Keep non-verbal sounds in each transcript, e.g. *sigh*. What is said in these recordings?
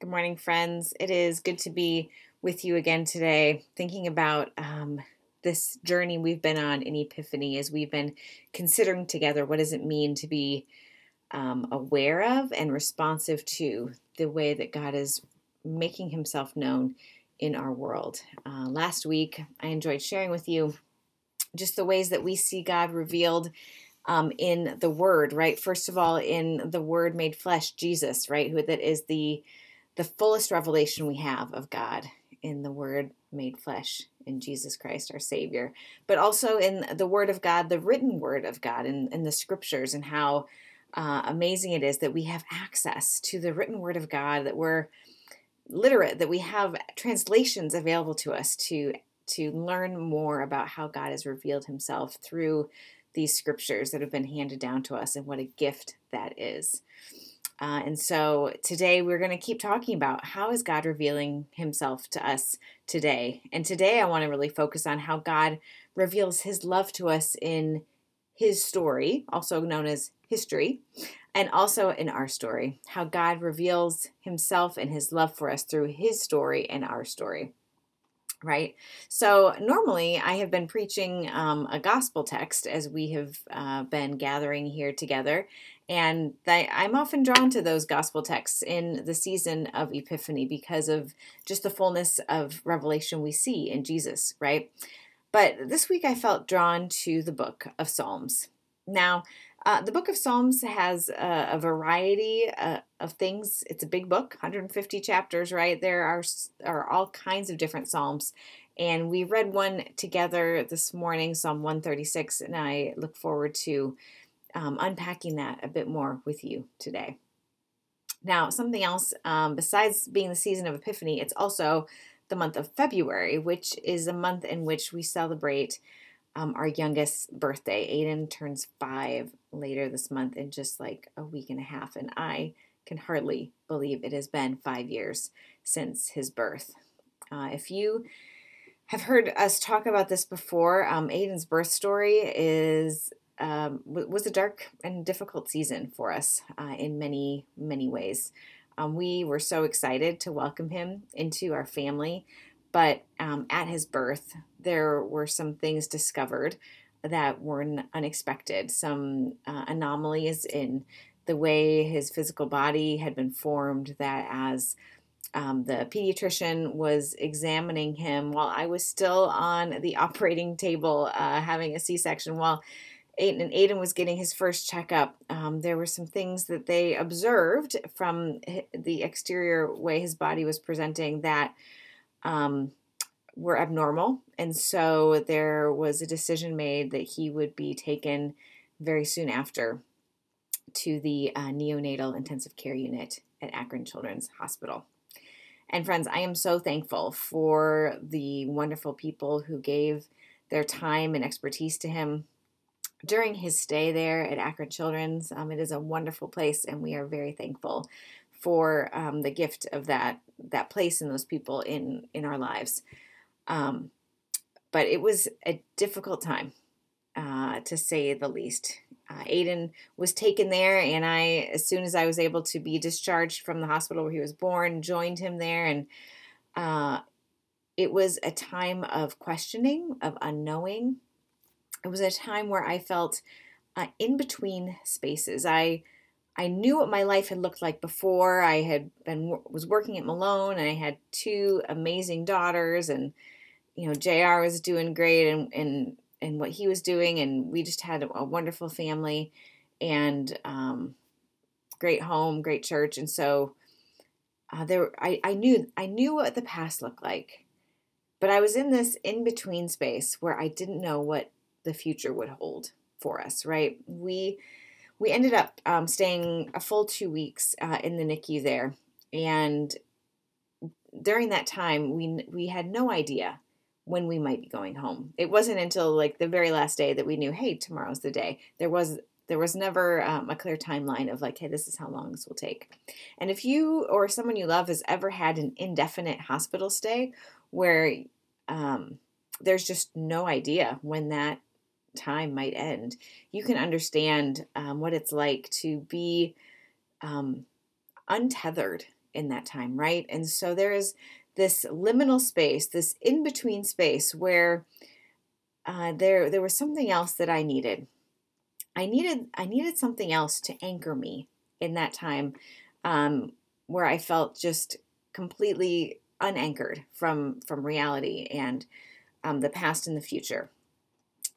Good morning, friends. It is good to be with you again today, thinking about um, this journey we've been on in Epiphany as we've been considering together what does it mean to be um, aware of and responsive to the way that God is making himself known in our world. Uh, last week, I enjoyed sharing with you just the ways that we see God revealed um, in the Word, right? First of all, in the Word made flesh, Jesus, right? Who that is the the fullest revelation we have of God in the Word made flesh in Jesus Christ, our Savior, but also in the Word of God, the written Word of God, in, in the Scriptures, and how uh, amazing it is that we have access to the written Word of God, that we're literate, that we have translations available to us to to learn more about how God has revealed Himself through these scriptures that have been handed down to us, and what a gift that is. Uh, and so today we're going to keep talking about how is God revealing himself to us today. And today I want to really focus on how God reveals his love to us in his story, also known as history, and also in our story. How God reveals himself and his love for us through his story and our story right? So, normally I have been preaching um, a gospel text as we have uh, been gathering here together. And I, I'm often drawn to those gospel texts in the season of Epiphany because of just the fullness of revelation we see in Jesus, right? But this week I felt drawn to the book of Psalms. Now, uh, the book of Psalms has a, a variety uh, of things. It's a big book, 150 chapters, right? There are, are all kinds of different Psalms. And we read one together this morning, Psalm 136, and I look forward to um, unpacking that a bit more with you today. Now, something else, um, besides being the season of Epiphany, it's also the month of February, which is a month in which we celebrate um, our youngest birthday. Aiden turns five later this month in just like a week and a half, and I can hardly believe it has been five years since his birth. Uh, if you have heard us talk about this before, um, Aiden's birth story is um, was a dark and difficult season for us uh, in many, many ways. Um, we were so excited to welcome him into our family, but um, at his birth, there were some things discovered that were unexpected, some uh, anomalies in the way his physical body had been formed, that as um, the pediatrician was examining him while I was still on the *laughs* operating table uh, having a C section, while Aiden, Aiden was getting his first checkup, um, there were some things that they observed from the exterior way his body was presenting that um, were abnormal. And so there was a decision made that he would be taken very soon after to the uh, neonatal intensive care unit at Akron Children's Hospital. And friends, I am so thankful for the wonderful people who gave their time and expertise to him during his stay there at Akron Children's. Um, it is a wonderful place, and we are very thankful for um, the gift of that that place and those people in in our lives. Um, but it was a difficult time, uh, to say the least. Uh, Aiden was taken there, and I, as soon as I was able to be discharged from the hospital where he was born, joined him there, and uh, it was a time of questioning, of unknowing, it was a time where I felt uh, in between spaces. I I knew what my life had looked like before. I had been was working at Malone, and I had two amazing daughters, and you know Jr. was doing great, and and and what he was doing, and we just had a, wonderful family, and um, great home, great church, and so uh, there I I knew I knew what the past looked like, but I was in this in between space where I didn't know what the future would hold for us, right? We we ended up um, staying a full two weeks uh, in the NICU there, and during that time, we we had no idea when we might be going home. It wasn't until like the very last day that we knew, hey, tomorrow's the day. There was there was never um, a clear timeline of like, hey, this is how long this will take. And if you or someone you love has ever had an indefinite hospital stay where um, there's just no idea when that time might end, you can understand um, what it's like to be um, untethered in that time, right? And so there is this liminal space, this in between space where uh, there there was something else that I needed. I needed I needed something else to anchor me in that time, um, where I felt just completely unanchored from from reality and um, the past and the future.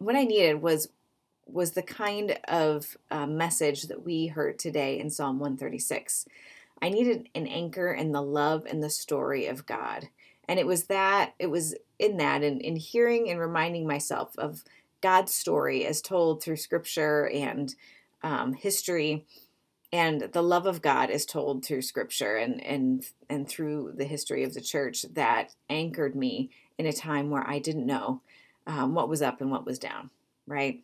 What I needed was was the kind of uh, message that we heard today in Psalm 136. I needed an anchor in the love and the story of God. And it was that, it was in that, and in, in hearing and reminding myself of God's story as told through scripture and um, history. And the love of God is told through scripture and, and, and through the history of the church that anchored me in a time where I didn't know um, what was up and what was down, right?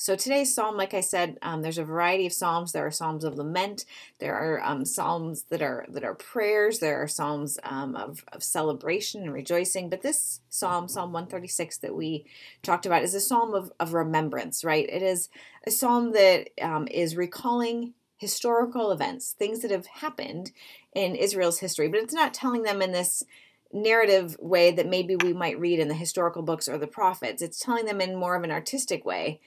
So today's psalm, like I said, um, there's a variety of psalms. There are psalms of lament. There are um, psalms that are that are prayers. There are psalms um, of, of celebration and rejoicing. But this psalm, Psalm 136, that we talked about, is a psalm of, of remembrance. Right? It is a psalm that um, is recalling historical events, things that have happened in Israel's history, but it's not telling them in this narrative way that maybe we might read in the historical books or the prophets. It's telling them in more of an artistic way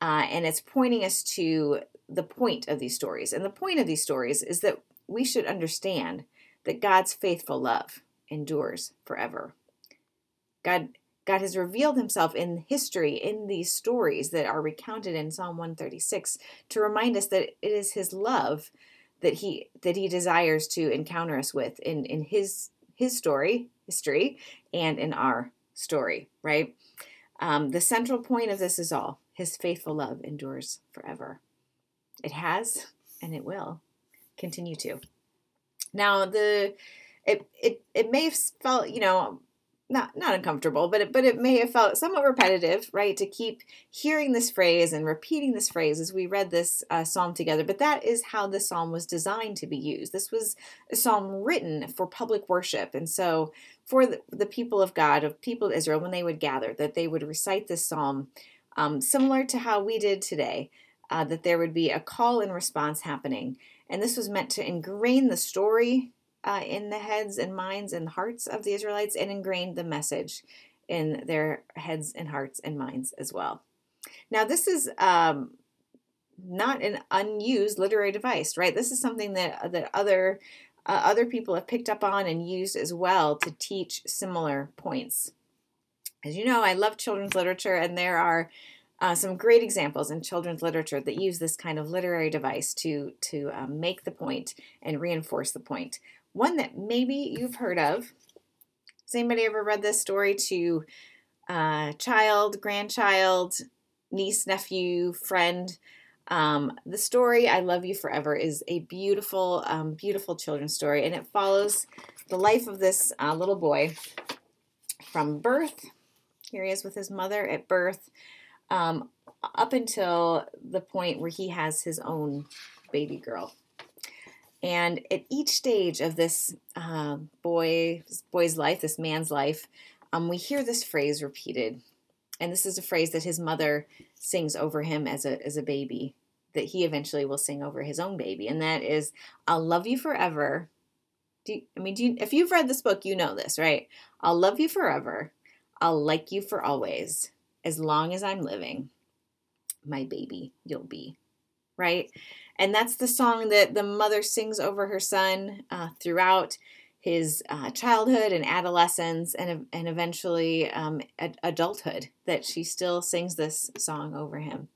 uh, and it's pointing us to the point of these stories. And the point of these stories is that we should understand that God's faithful love endures forever. God, God has revealed himself in history in these stories that are recounted in Psalm 136 to remind us that it is his love that he that he desires to encounter us with in, in his his story, history, and in our story, right? Um, the central point of this is all his faithful love endures forever. It has and it will continue to. Now the it it it may have felt, you know, not not uncomfortable, but it, but it may have felt somewhat repetitive, right? To keep hearing this phrase and repeating this phrase as we read this uh, psalm together. But that is how the psalm was designed to be used. This was a psalm written for public worship, and so for the, the people of God, of people of Israel, when they would gather, that they would recite this psalm um, similar to how we did today, uh, that there would be a call and response happening. And this was meant to ingrain the story uh, in the heads and minds and hearts of the Israelites and ingrained the message in their heads and hearts and minds as well. Now, this is um, not an unused literary device, right? This is something that that other uh, other people have picked up on and used as well to teach similar points. As you know, I love children's literature, and there are uh, some great examples in children's literature that use this kind of literary device to to um, make the point and reinforce the point. One that maybe you've heard of. Has anybody ever read this story to uh, child, grandchild, niece, nephew, friend? Um, the story "I Love You Forever" is a beautiful, um, beautiful children's story, and it follows the life of this uh, little boy from birth here he is with his mother at birth, um, up until the point where he has his own baby girl. And at each stage of this uh, boy, boy's life, this man's life, um, we hear this phrase repeated. And this is a phrase that his mother sings over him as a, as a baby, that he eventually will sing over his own baby. And that is, I'll love you forever. You, I mean, you, if you've read this book, you know this, right? I'll love you forever. I'll like you for always. As long as I'm living, my baby, you'll be. Right? And that's the song that the mother sings over her son uh, throughout his uh, childhood and adolescence and, and eventually um, ad- adulthood, that she still sings this song over him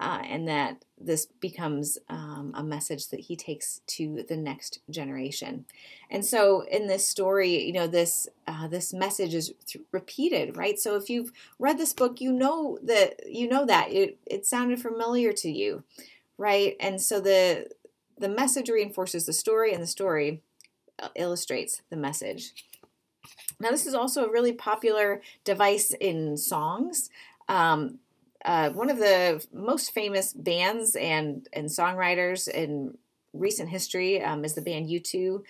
uh, and that this becomes um, a message that he takes to the next generation. And so, in this story, you know, this uh, this message is th- repeated, right? So, if you've read this book, you know that you know that it it sounded familiar to you, right? And so the the message reinforces the story, and the story uh, illustrates the message. Now, this is also a really popular device in songs. Um, uh, one of the most famous bands and and songwriters in recent history um, is the band U2.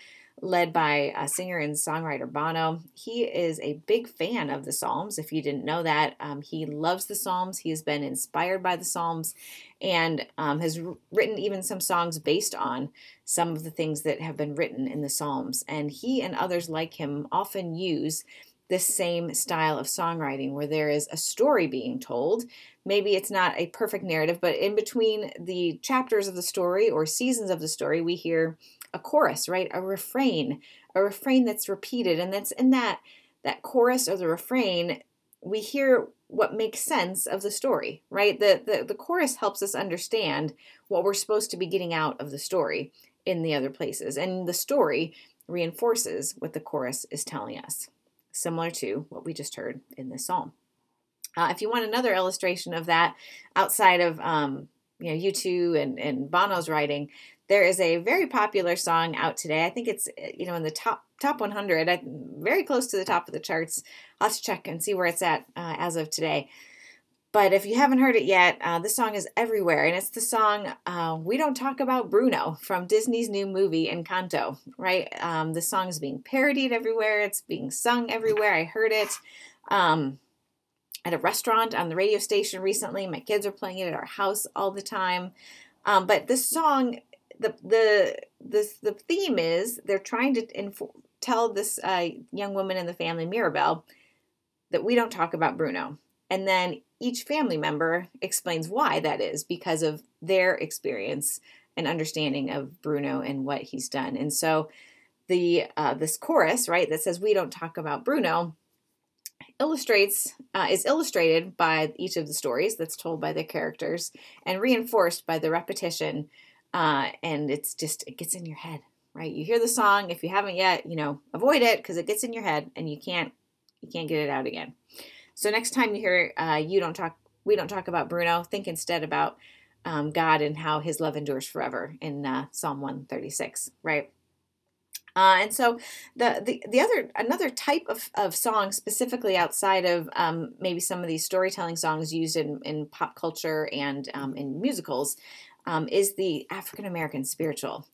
Led by a singer and songwriter Bono. He is a big fan of the Psalms. If you didn't know that, um, he loves the Psalms. He has been inspired by the Psalms and um, has written even some songs based on some of the things that have been written in the Psalms. And he and others like him often use this same style of songwriting where there is a story being told. Maybe it's not a perfect narrative, but in between the chapters of the story or seasons of the story, we hear a chorus, right? A refrain, a refrain that's repeated. And that's in that that chorus or the refrain, we hear what makes sense of the story, right? The, the the chorus helps us understand what we're supposed to be getting out of the story in the other places. And the story reinforces what the chorus is telling us similar to what we just heard in this psalm. Uh, if you want another illustration of that outside of um, you know U2 and, and Bono's writing, there is a very popular song out today. I think it's you know in the top top 100, I, very close to the top of the charts. I'll have to check and see where it's at uh, as of today. But if you haven't heard it yet, uh, this song is everywhere, and it's the song uh, "We Don't Talk About Bruno" from Disney's new movie Encanto. Right, um, the song is being parodied everywhere. It's being sung everywhere. I heard it um, at a restaurant on the radio station recently. My kids are playing it at our house all the time. Um, but this song, the the the theme is they're trying to tell this uh, young woman in the family, Mirabel, that we don't talk about Bruno. And then each family member explains why that is because of their experience and understanding of Bruno and what he's done. And so the uh, this chorus, right, that says we don't talk about Bruno, illustrates uh, is illustrated by each of the stories that's told by the characters and reinforced by the repetition. Uh, and it's just it gets in your head, right? You hear the song. If you haven't yet, you know, avoid it because it gets in your head and you can't you can't get it out again. So next time you hear uh, you don't talk, we don't talk about Bruno, think instead about um, God and how His love endures forever in uh, Psalm 136, right? Uh, and so the, the the other another type of, of song specifically outside of um, maybe some of these storytelling songs used in, in pop culture and um, in musicals um, is the African American spiritual.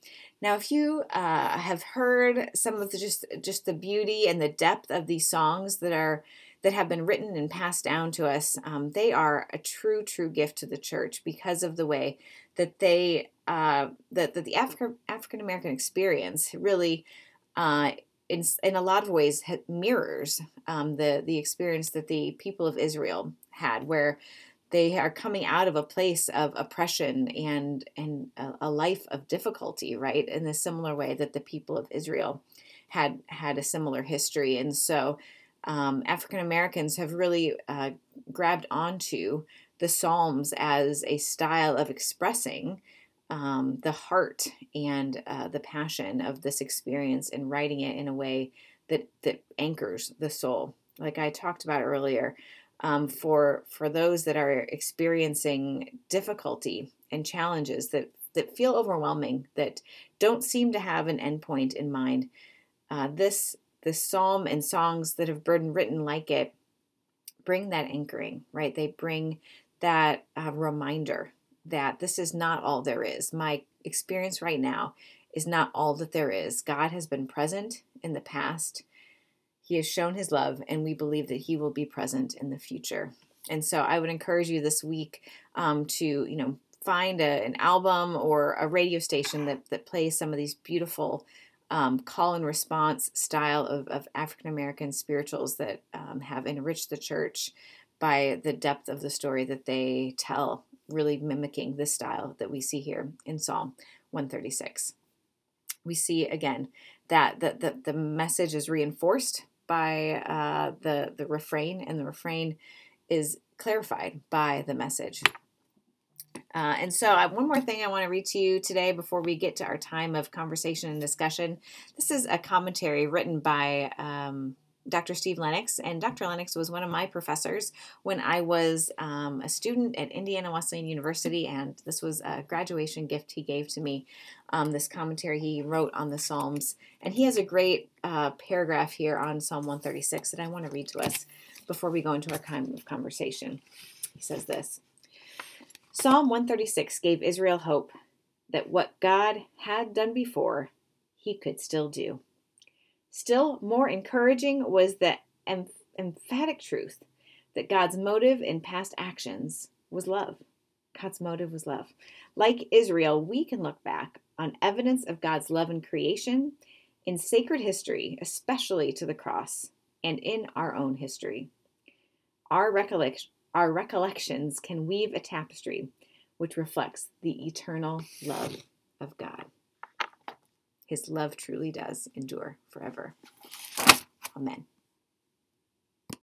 Now, if you uh, have heard some of the just just the beauty and the depth of these songs that are that have been written and passed down to us, um, they are a true, true gift to the church because of the way that they, uh, that, that the African African American experience really, uh, in, in a lot of ways, mirrors um, the the experience that the people of Israel had, where they are coming out of a place of oppression and and a, a life of difficulty, right? In a similar way that the people of Israel had had a similar history, and so um, African Americans have really uh, grabbed onto the Psalms as a style of expressing um, the heart and uh, the passion of this experience and writing it in a way that that anchors the soul. Like I talked about earlier, um, for for those that are experiencing difficulty and challenges that that feel overwhelming, that don't seem to have an endpoint in mind. Uh, this the psalm and songs that have been written like it bring that anchoring, right? They bring that uh, reminder that this is not all there is. My experience right now is not all that there is. God has been present in the past. He has shown his love, and we believe that he will be present in the future. And so I would encourage you this week um, to, you know, find a, an album or a radio station that, that plays some of these beautiful um, call and response style of, of African American spirituals that um, have enriched the church by the depth of the story that they tell, really mimicking this style that we see here in Psalm 136. We see again that the, the, the message is reinforced by uh, the, the refrain, and the refrain is clarified by the message. Uh, and so, uh, one more thing I want to read to you today before we get to our time of conversation and discussion. This is a commentary written by um, Dr. Steve Lennox, and Dr. Lennox was one of my professors when I was um, a student at Indiana Wesleyan University, and this was a graduation gift he gave to me. Um, this commentary he wrote on the Psalms, and he has a great uh, paragraph here on Psalm 136 that I want to read to us before we go into our kind of conversation. He says this. Psalm 136 gave Israel hope that what God had done before, he could still do. Still more encouraging was the em- emphatic truth that God's motive in past actions was love. God's motive was love. Like Israel, we can look back on evidence of God's love in creation, in sacred history, especially to the cross, and in our own history. Our, recollect- our recollections can weave a tapestry which reflects the eternal love of God. His love truly does endure forever. Amen.